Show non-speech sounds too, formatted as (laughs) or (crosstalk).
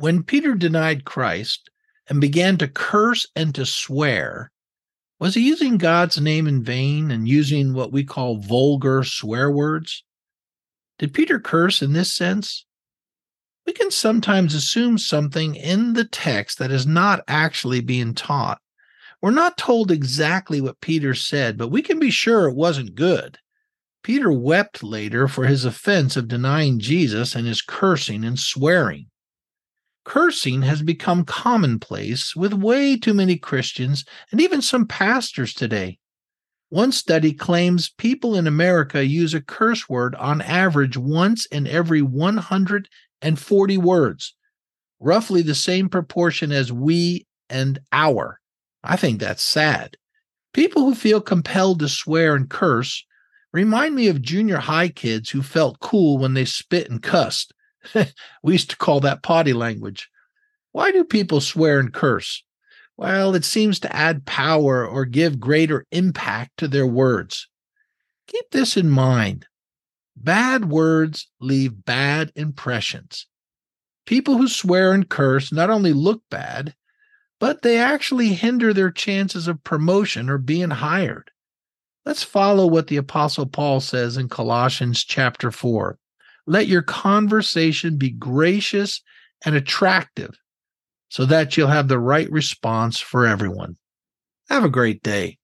When Peter denied Christ and began to curse and to swear, was he using God's name in vain and using what we call vulgar swear words? Did Peter curse in this sense? We can sometimes assume something in the text that is not actually being taught. We're not told exactly what Peter said, but we can be sure it wasn't good. Peter wept later for his offense of denying Jesus and his cursing and swearing. Cursing has become commonplace with way too many Christians and even some pastors today. One study claims people in America use a curse word on average once in every 140 words, roughly the same proportion as we and our. I think that's sad. People who feel compelled to swear and curse remind me of junior high kids who felt cool when they spit and cussed. (laughs) we used to call that potty language. Why do people swear and curse? Well, it seems to add power or give greater impact to their words. Keep this in mind. Bad words leave bad impressions. People who swear and curse not only look bad, but they actually hinder their chances of promotion or being hired. Let's follow what the apostle Paul says in Colossians chapter 4. Let your conversation be gracious and attractive so that you'll have the right response for everyone. Have a great day.